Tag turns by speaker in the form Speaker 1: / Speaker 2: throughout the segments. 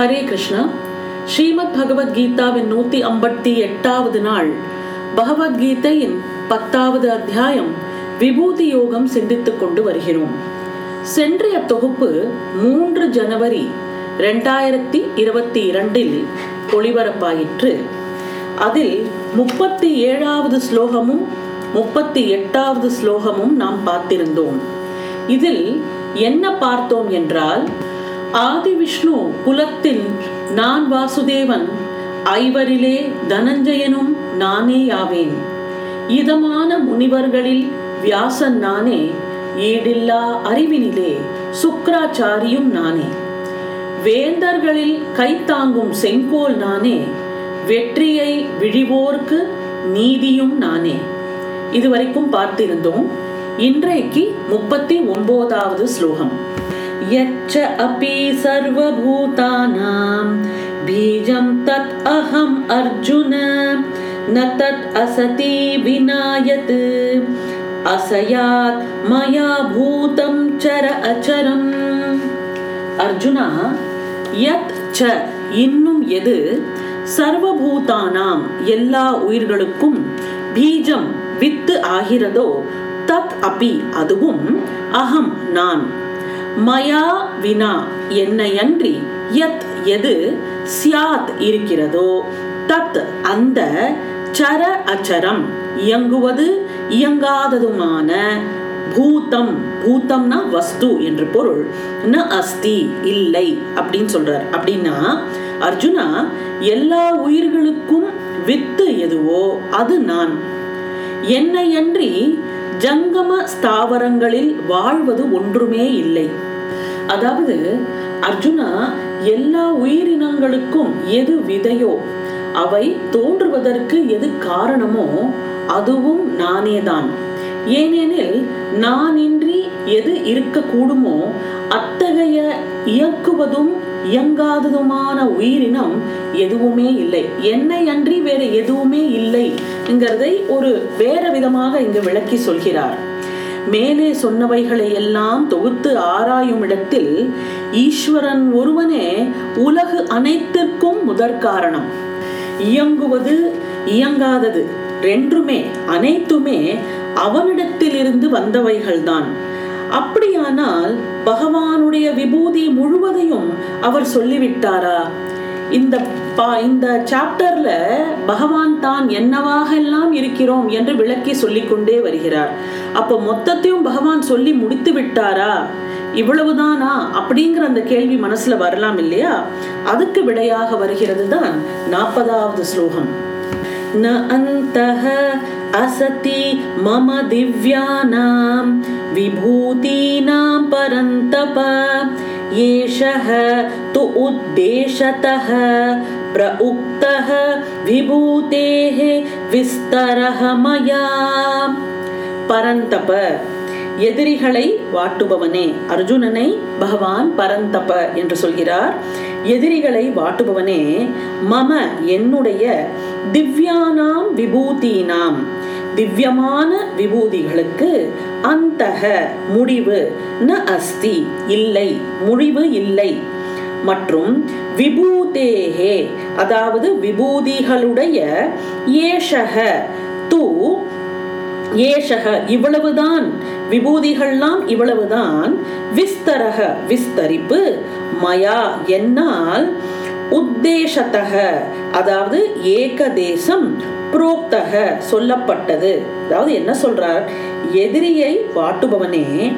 Speaker 1: ஹரே கிருஷ்ணா ஸ்ரீமத் பகவத்கீதாவின் நூத்தி ஐம்பத்தி எட்டாவது நாள் பகவத்கீதையின் பத்தாவது அத்தியாயம் விபூதி யோகம் சிந்தித்துக் கொண்டு வருகிறோம் சென்றைய தொகுப்பு மூன்று ஜனவரி ரெண்டாயிரத்தி இருபத்தி இரண்டில் ஒளிபரப்பாயிற்று அதில் முப்பத்தி ஏழாவது ஸ்லோகமும் முப்பத்தி எட்டாவது ஸ்லோகமும் நாம் பார்த்திருந்தோம் இதில் என்ன பார்த்தோம் என்றால் ஆதி விஷ்ணு குலத்தில் நான் வாசுதேவன் ஐவரிலே தனஞ்சயனும் நானே யாவேன். இதமான முனிவர்களில் வியாசன் நானே ஈடில்லா அறிவினிலே சுக்ராச்சாரியும் நானே. வேந்தர்களில் கைத்தாங்கும் செங்கோல் நானே வெற்றியை விழிவோர்க்கு நீதியும் நானே. இதுவரைக்கும் பார்த்திருந்தோம். இன்றைக்கு முப்பத்தி ஒன்பதாவது ஸ்லோகம். யச்ச அபி சர்வபூதானாம் பீஜம் தத் அகம் அர்ஜுன ந தத் அசதி வினாயத் அசயாத் மயா பூதம் சர அச்சரம் அர்ஜுனா யத் ச இன்னும் எது சர்வபூதானாம் எல்லா உயிர்களுக்கும் பீஜம் வித்து ஆகிறதோ தத் அபி அதுவும் அகம் நான் மயா வினா என்னையன்றி யத் எது சியாத் இருக்கிறதோ? தத் அந்த சர அச்சரம் இயங்குவது இயங்காததுமான பூதம். பூதம்னா வஸ்து என்று பொருள். ந அஸ்தி இல்லை அப்படின்னு சொல்றார். அப்படின்னா அர்ஜுனா எல்லா உயிர்களுக்கும் வித்து எதுவோ? அது நான். என்னையன்றி ஜங்கம ஸ்தாவரங்களில் வாழ்வது ஒன்றுமே இல்லை. அதாவது அர்ஜுனா எல்லா உயிரினங்களுக்கும் எது விதையோ அவை தோன்றுவதற்கு எது காரணமோ அதுவும் நானேதான். ஏனெனில் நானின்றி எது இருக்கக்கூடுமோ அத்தகைய இயக்குவதும் இயங்காததுமான உயிரினம் எதுவுமே இல்லை. என்னை அன்றி வேற எதுவுமே இல்லை. என்கிறதை ஒரு வேற விதமாக இங்கு விளக்கி சொல்கிறார். மேலே சொன்னவைகளை எல்லாம் தொகுத்து ஆராயும் இடத்தில் ஈஸ்வரன் ஒருவனே உலகு அனைத்திற்கும் முதற் காரணம் இயங்குவது இயங்காதது ரெண்டுமே அனைத்துமே அவனிடத்திலிருந்து வந்தவைகள்தான். அப்படியானால் பகவானுடைய விபூதி முழுவதையும் அவர் சொல்லிவிட்டாரா? இந்த இந்த சாப்டர்ல பகவான் தான் என்னவாக எல்லாம் இருக்கிறோம் என்று விளக்கி சொல்லிக்கொண்டே வருகிறார் அப்போ மொத்தத்தையும் பகவான் சொல்லி முடித்து விட்டாரா இவ்வளவுதானா அப்படிங்கிற அந்த கேள்வி மனசுல வரலாம் இல்லையா அதுக்கு விடையாக வருகிறது தான் நாற்பதாவது ஸ்லோகம் न अन्तः असति मम दिव्यानां विभूतीनां परन्तप एषः तु उद्देशतः प्रउक्तः विभूतेः विस्तरः मया பரந்தப எதிரிகளை வாட்டுபவனே அர்ஜுனனை பகவான் பரந்தப என்று சொல்கிறார் எதிரிகளை வாட்டுபவனே மம என்னுடைய திவ்யானாம் விபூதீனாம் திவ்யமான விபூதிகளுக்கு அந்தக முடிவு ந அஸ்தி இல்லை முடிவு இல்லை மற்றும் விபூதேகே அதாவது விபூதிகளுடைய ஏஷக தூ ஏஷக இவ்வளவுதான். விபூதிகள்லாம் இவ்வளவுதான். விஸ்தரக விஸ்தரிப்பு மயா என்னால் உத்தேசத்தக அதாவது ஏகதேசம் புரோக்தக சொல்லப்பட்டது. அதாவது என்ன சொல்றார்? எதிரியை வாட்டுபவனே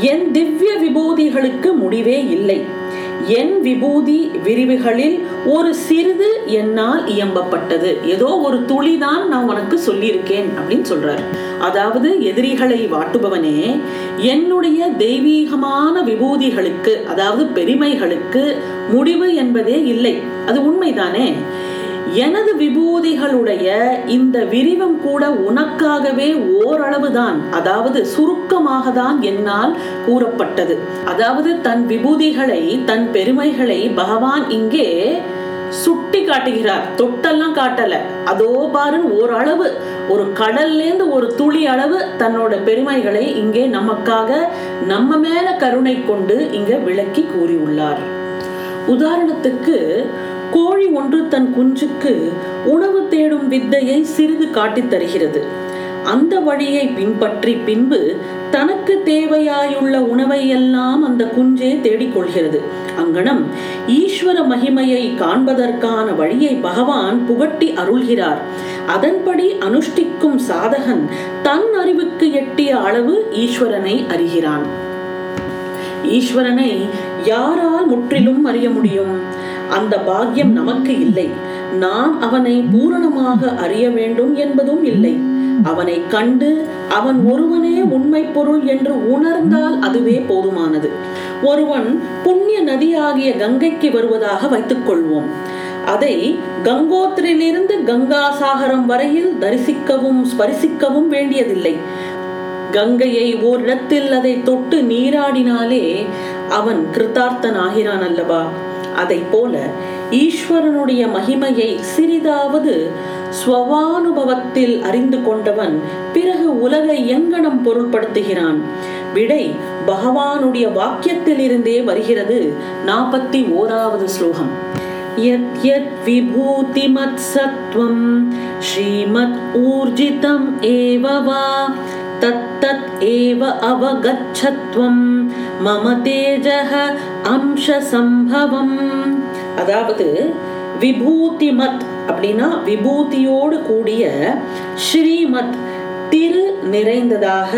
Speaker 1: என் திவ்ய விபூதிகளுக்கு முடிவே இல்லை. என் விபூதி விரிவுகளில் ஒரு சிறிது என்னால் இயம்பப்பட்டது. ஏதோ ஒரு துளிதான் நான் உனக்கு சொல்லியிருக்கேன் அப்படின்னு சொல்றார். அதாவது எதிரிகளை வாட்டுபவனே என்னுடைய தெய்வீகமான விபூதிகளுக்கு அதாவது பெருமைகளுக்கு முடிவு என்பதே இல்லை. அது உண்மைதானே? எனது விபூதிகளுடைய இந்த விரிவம் கூட உனக்காகவே ஓரளவுதான் அதாவது சுருக்கமாக தான் என்னால் கூறப்பட்டது. அதாவது தன் விபூதிகளை தன் பெருமைகளை பகவான் இங்கே சுட்டி காட்டுகிறார். தொட்டெல்லாம் காட்டல. அதோ பாரு ஓரளவு ஒரு கடல்லேருந்து ஒரு துளி அளவு தன்னோட பெருமைகளை இங்கே நமக்காக நம்ம மேல கருணை கொண்டு இங்க விளக்கி கூறியுள்ளார். உதாரணத்துக்கு கோழி ஒன்று தன் குஞ்சுக்கு உணவு தேடும் வித்தையை சிறிது காட்டித் தருகிறது. அந்த வழியை பின்பற்றி பின்பு தனக்கு தேவையாயுள்ள உணவை எல்லாம் அந்த குஞ்சே தேடிக்கொள்கிறது அங்கனம் ஈஸ்வர மகிமையை காண்பதற்கான வழியை பகவான் புகட்டி அருள்கிறார். அதன்படி அனுஷ்டிக்கும் சாதகன் தன் அறிவுக்கு எட்டிய அளவு ஈஸ்வரனை அறிகிறான். ஈஸ்வரனை யாரால் முற்றிலும் அறிய முடியும்? அந்த பாக்கியம் நமக்கு இல்லை. நாம் அவனை பூரணமாக அறிய வேண்டும் என்பதும் இல்லை. அவனை கண்டு அவன் ஒருவனே உண்மை பொருள் என்று உணர்ந்தால் அதுவே போதுமானது. ஒருவன் புண்ணிய நதியாகிய கங்கைக்கு வருவதாக வைத்துக் கொள்வோம். அதை கங்கோத்திரிலிருந்து கங்காசாகரம் வரையில் தரிசிக்கவும் ஸ்பரிசிக்கவும் வேண்டியதில்லை. கங்கையை ஓரிடத்தில் அதை தொட்டு நீராடினாலே அவன் கிருத்தார்த்தன் ஆகிறான் அல்லவா? அதை போல ஈஸ்வரனுடைய மகிமையை சிறிதாவது ஸ்வவானுபவத்தில் அறிந்து கொண்டவன் பிறகு உலகை எங்கனம் பொருள்படுத்துகிறான் விடை பகவானுடைய வாக்கியத்தில் இருந்தே வருகிறது நாற்பத்தி ஓராவது ஸ்லோகம் यत् यत् विभूतिमत्सत्त्वं श्रीमत् ऊर्जितम् एव वा तत्तत् एव अवगच्छत्वं मम तेजः அம்சசம்பவம் அதாவது விபூதிமத் அப்படின்னா விபூதியோடு கூடிய ஸ்ரீமத் திரு நிறைந்ததாக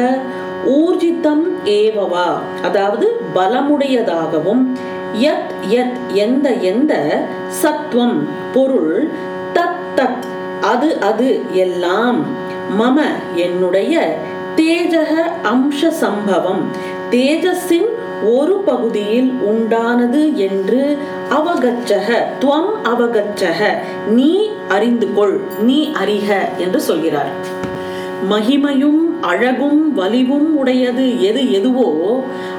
Speaker 1: ஊர்ஜிதம் ஏவவா அதாவது பலமுடையதாகவும் யத் யத் எந்த எந்த சத்வம் பொருள் தத் தத் அது அது எல்லாம் மம என்னுடைய தேஜக அம்ச சம்பவம் தேஜஸின் ஒரு பகுதியில் உண்டானது என்று அவகச்சக துவம் அவகச்சக நீ அறிந்து கொள் நீ அறிக என்று சொல்கிறார். மகிமையும் அழகும் வலிவும் உடையது எது எதுவோ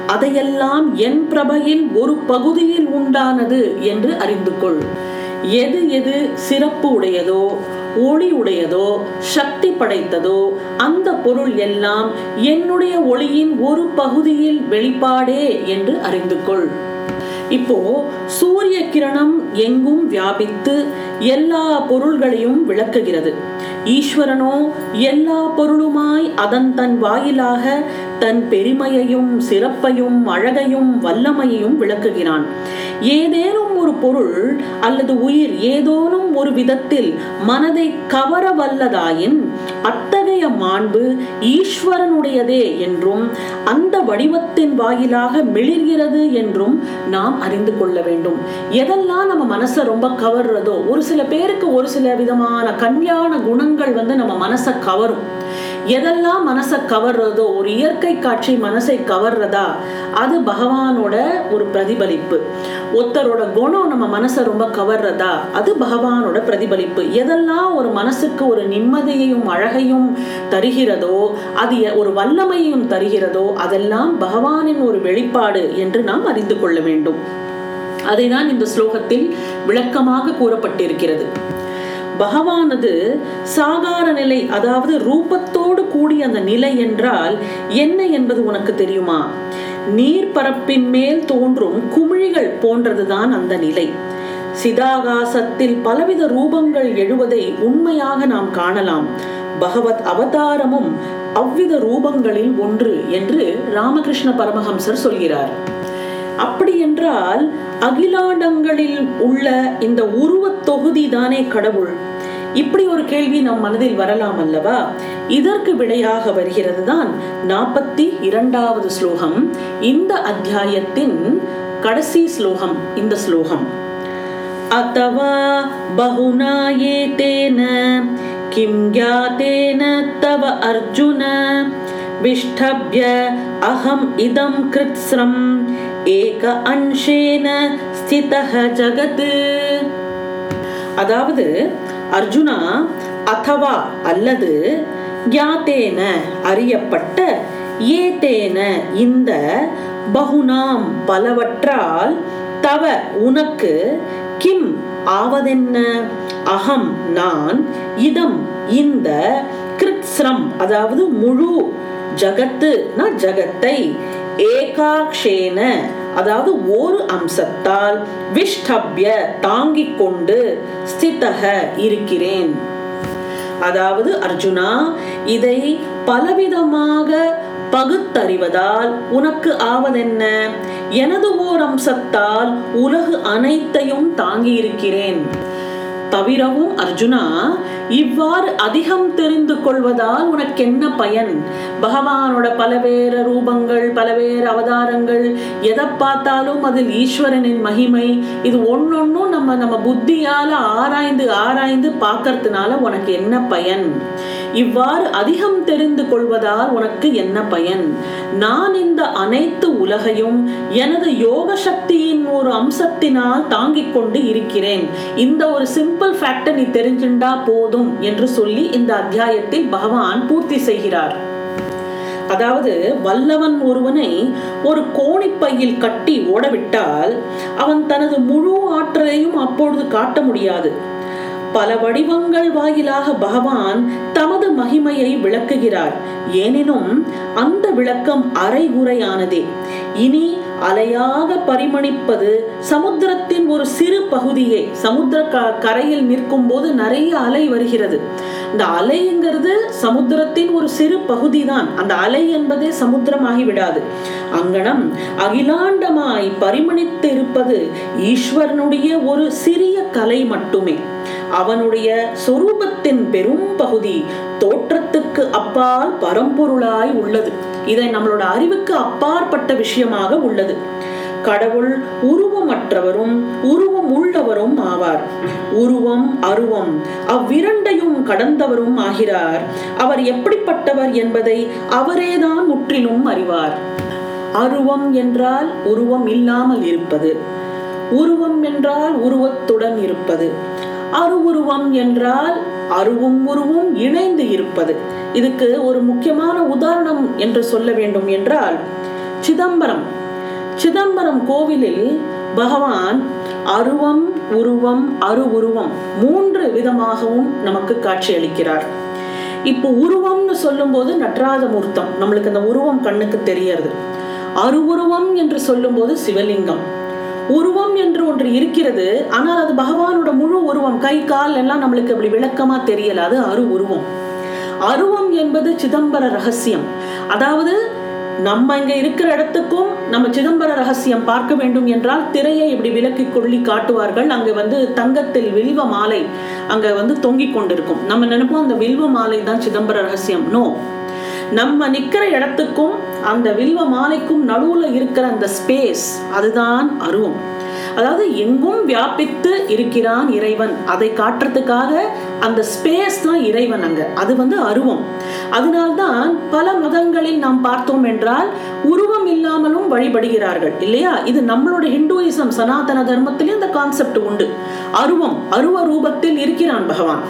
Speaker 1: அதையெல்லாம் என் பிரபையில் ஒரு பகுதியில் உண்டானது என்று அறிந்து கொள். எது எது சிறப்பு உடையதோ ஒளி உடையதோ சக்தி படைத்ததோ அந்த பொருள் எல்லாம் என்னுடைய ஒளியின் ஒரு பகுதியில் வெளிப்பாடே என்று அறிந்து கொள் இப்போ சூரிய கிரணம் எங்கும் வியாபித்து எல்லா பொருள்களையும் விளக்குகிறது. ஈஸ்வரனோ எல்லா பொருளுமாய் அதன் தன் வாயிலாக தன் பெருமையையும் சிறப்பையும் அழகையும் வல்லமையையும் விளக்குகிறான். ஏதேனும் ஒரு பொருள் அல்லது உயிர் ஏதோனும் ஒரு விதத்தில் மனதை கவர வல்லதாயின் அத்தகைய மாண்பு ஈஸ்வரனுடையதே என்றும் அந்த வடிவத்தின் வாயிலாக மிளிர்கிறது என்றும் நாம் அறிந்து கொள்ள வேண்டும். எதெல்லாம் நம்ம மனசை ரொம்ப கவர்றதோ ஒரு சில பேருக்கு ஒரு சில விதமான கல்யாண குணங்கள் வந்து நம்ம மனசை கவரும். எதெல்லாம் மனசை கவர்றதோ ஒரு இயற்கை காட்சி மனசை கவர்றதா அது பகவானோட ஒரு பிரதிபலிப்பு. ஒருத்தரோட குணம் நம்ம மனசை ரொம்ப கவர்றதா அது பகவானோட பிரதிபலிப்பு. எதெல்லாம் ஒரு மனசுக்கு ஒரு நிம்மதியையும் அழகையும் தருகிறதோ அது ஒரு வல்லமையையும் தருகிறதோ அதெல்லாம் பகவானின் ஒரு வெளிப்பாடு என்று நாம் அறிந்து கொள்ள வேண்டும். அதைதான் இந்த ஸ்லோகத்தில் விளக்கமாக கூறப்பட்டிருக்கிறது. பகவானது சாகார நிலை அதாவது ரூபத்தோடு கூடிய அந்த நிலை என்றால் என்ன என்பது உனக்கு தெரியுமா? நீர்பரப்பின் மேல் தோன்றும் குமிழிகள் போன்றதுதான் அந்த நிலை. சிதாகாசத்தில் பலவித ரூபங்கள் எழுவதை உண்மையாக நாம் காணலாம். பகவத் அவதாரமும் அவ்வித ரூபங்களில் ஒன்று என்று ராமகிருஷ்ண பரமஹம்சர் சொல்கிறார். அப்படி என்றால் அகிலாண்டங்களில் உள்ள இந்த உருவத் தொகுதி தானே கடவுள்? இப்படி ஒரு கேள்வி நம் மனதில் வரலாம் அல்லவா? இதற்கு விடையாக வருகிறது தான் நாற்பத்தி இரண்டாவது ஸ்லோகம் இந்த அத்தியாயத்தின் கடைசி ஸ்லோகம் இந்த ஸ்லோகம். அத்தவா பகுனாயே தேன கிம் யாத்தேன தவ அர்ஜுன विष्ठभ्य अहम् इदं कृत्स्रम् ஏக அன்ஷேன ஸ்திதஹ ஜகத் அதாவது அர்ஜுனா அத்தவா அல்லது யாத்தேன அறியப்பட்ட ஏதேன இந்த பகுனாம் பலவற்றால் தவ உனக்கு கிம் ஆவதென்ன அகம் நான் இதம் இந்த கிருத்ஸ்ரம் அதாவது முழு ஜகத்துனா ஜகத்தை ஏகாக்ஷேன அதாவது ஒரு அம்சத்தால் விஷ்டப்ய தாங்கிக் கொண்டு ஸ்திதக இருக்கிறேன். அதாவது அர்ஜுனா இதை பலவிதமாக பகுத்தறிவதால் உனக்கு ஆவதென்ன? எனது ஓர் அம்சத்தால் உலகு அனைத்தையும் தாங்கி இருக்கிறேன் தவிரவும் அர்ஜுனா இவ்வாறு அதிகம் தெரிந்து கொள்வதால் உனக்கு என்ன பயன்? பகவானோட பலவேற ரூபங்கள் பலவேற அவதாரங்கள் எதை பார்த்தாலும் அதில் ஈஸ்வரனின் மகிமை. இது ஒன்னொன்னும் நம்ம நம்ம புத்தியால ஆராய்ந்து ஆராய்ந்து பார்க்கறதுனால உனக்கு என்ன பயன்? இவ்வாறு அதிகம் தெரிந்து கொள்வதால் உனக்கு என்ன பயன்? நான் இந்த அனைத்து உலகையும் எனது யோக சக்தியின் ஒரு அம்சத்தினால் தாங்கிக் கொண்டு இருக்கிறேன். இந்த ஒரு சிம்பிள் ஃபேக்டர் நீ தெரிஞ்சுண்டா போதும் என்று சொல்லி இந்த அத்தியாயத்தை பகவான் பூர்த்தி செய்கிறார். அதாவது வல்லவன் ஒருவனை ஒரு கோணிப்பையில் கட்டி ஓடவிட்டால் அவன் தனது முழு ஆற்றலையும் அப்பொழுது காட்ட முடியாது. பல வடிவங்கள் வாயிலாக பகவான் தமது மகிமையை விளக்குகிறார். எனினும் அந்த விளக்கம் அரைகுறையானதே. இனி அலையாக பரிமணிப்பது சமுத்திரத்தின் ஒரு சிறு பகுதியை. சமுத்திர க- கரையில் நிற்கும் போது நிறைய அலை வருகிறது. இந்த அலைங்கிறது சமுத்திரத்தின் ஒரு சிறு பகுதி தான் அந்த அலை என்பதே சமுத்திரமாகி விடாது அங்கனம் அகிலாண்டமாய் பரிமணித்து இருப்பது ஈஸ்வரனுடைய ஒரு சிறிய கலை மட்டுமே. அவனுடைய சொரூபத்தின் பெரும் பகுதி தோற்றத்துக்கு அப்பால் பரம்பொருளாய் உள்ளது. இதை நம்மளோட அறிவுக்கு அப்பாற்பட்ட விஷயமாக உள்ளது. கடவுள் உருவமற்றவரும் உருவம் உள்ளவரும் ஆவார். உருவம் அருவம் அவ்விரண்டையும் கடந்தவரும் ஆகிறார். அவர் எப்படிப்பட்டவர் என்பதை அவரேதான் முற்றிலும் அறிவார். அருவம் என்றால் உருவம் இல்லாமல் இருப்பது. உருவம் என்றால் உருவத்துடன் இருப்பது. அருவுருவம் என்றால் அருவும் உருவும் இணைந்து இருப்பது. இதுக்கு ஒரு முக்கியமான உதாரணம் என்று சொல்ல வேண்டும் என்றால் சிதம்பரம். சிதம்பரம் கோவிலில் பகவான் அருவம் உருவம் அருவுருவம் மூன்று விதமாகவும் நமக்கு காட்சியளிக்கிறார். இப்போ உருவம்னு சொல்லும்போது நடராஜமூர்த்தம் நம்மளுக்கு அந்த உருவம் கண்ணுக்கு தெரியறது. அருவுருவம் என்று சொல்லும்போது சிவலிங்கம். உருவம் என்று ஒன்று இருக்கிறது. ஆனால் அது பகவானோட முழு உருவம். கை கால் எல்லாம் நம்மளுக்கு அப்படி விளக்கமா தெரியல. அது அரு உருவம். அருவம் என்பது சிதம்பர ரகசியம். அதாவது நம்ம இங்க இருக்கிற இடத்துக்கும் நம்ம சிதம்பர ரகசியம் பார்க்க வேண்டும் என்றால் திரையை இப்படி விலக்கி கொள்ளி காட்டுவார்கள். அங்க வந்து தங்கத்தில் வில்வ மாலை அங்க வந்து தொங்கிக் கொண்டிருக்கும். நம்ம நினைப்போம் அந்த வில்வ மாலை தான் சிதம்பர ரகசியம். நோ நம்ம நிக்கிற இடத்துக்கும் அந்த வில்வ மாலைக்கும் நடுவுல இருக்கிற அந்த ஸ்பேஸ் அதுதான் அருவம். அதாவது எங்கும் வியாபித்து இருக்கிறான் இறைவன். அதை காட்டுறதுக்காக அந்த ஸ்பேஸ் தான் இறைவன் அங்க. அது வந்து அருவம். அதனால்தான் பல மதங்களில் நாம் பார்த்தோம் என்றால் உருவம் இல்லாமலும் வழிபடுகிறார்கள். இல்லையா? இது நம்மளோட ஹிந்துயிசம் சனாதன தர்மத்திலே இந்த கான்செப்ட் உண்டு. அருவம் அருவ ரூபத்தில் இருக்கிறான் பகவான்.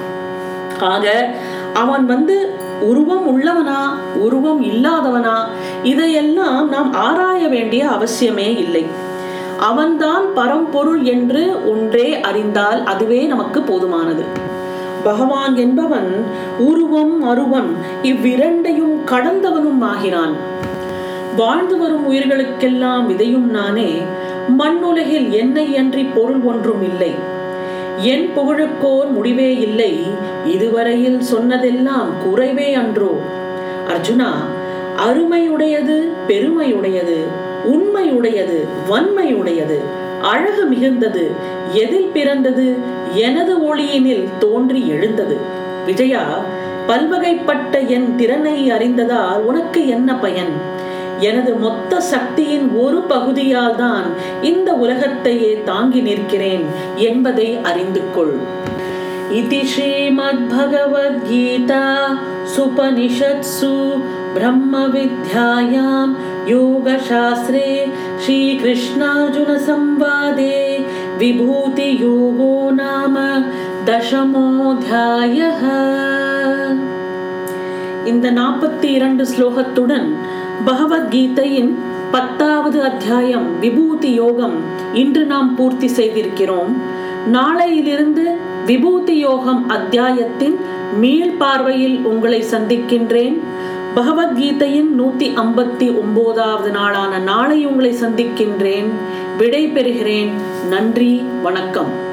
Speaker 1: ஆக அவன் வந்து உருவம் உள்ளவனா உருவம் இல்லாதவனா? இதையெல்லாம் நாம் ஆராய வேண்டிய அவசியமே இல்லை. அவன்தான் பரம்பொருள் என்று ஒன்றே அறிந்தால் அதுவே நமக்கு போதுமானது. பகவான் என்பவன் உருவம் அருவம் இவ்விரண்டையும் கடந்தவனும் ஆகிறான் வாழ்ந்து வரும் உயிர்களுக்கெல்லாம் இதையும் நானே மண்ணுலகில் என்னை அன்றி பொருள் ஒன்றும் இல்லை. என் புகழுக்கோர் முடிவே இல்லை. இதுவரையில் சொன்னதெல்லாம் குறைவே அன்றோ? அர்ஜுனா அருமையுடையது பெருமையுடையது உண்மையுடையது வன்மையுடையது அழகு மிகுந்தது எதில் பிறந்தது எனது ஒளியினில் தோன்றி எழுந்தது. விஜயா பல்வகைப்பட்ட என் திறனை அறிந்ததால் உனக்கு என்ன பயன்? எனது மொத்த சக்தியின் ஒரு பகுதியால் தான் இந்த உலகத்தையே தாங்கி நிற்கிறேன் என்பதை அறிந்து கொள் इति श्रीमद्भगवद्गीता सुपनिषत्सु ब्रह्मविद्यायां योगशास्त्रे श्रीकृष्णार्जुनसंवादे विभूतियोगो नाम दशमोऽध्यायः இந்த நாற்பத்தி இரண்டு ஸ்லோகத்துடன் பகவத்கீதையின் பத்தாவது அத்தியாயம் விபூதி யோகம் இன்று நாம் பூர்த்தி செய்திருக்கிறோம். நாளையிலிருந்து விபூதி யோகம் அத்தியாயத்தின் மீள் பார்வையில் உங்களை சந்திக்கின்றேன். பகவத்கீதையின் நூத்தி ஐம்பத்தி ஒன்பதாவது நாளான நாளை உங்களை சந்திக்கின்றேன். விடை பெறுகிறேன் நன்றி வணக்கம்.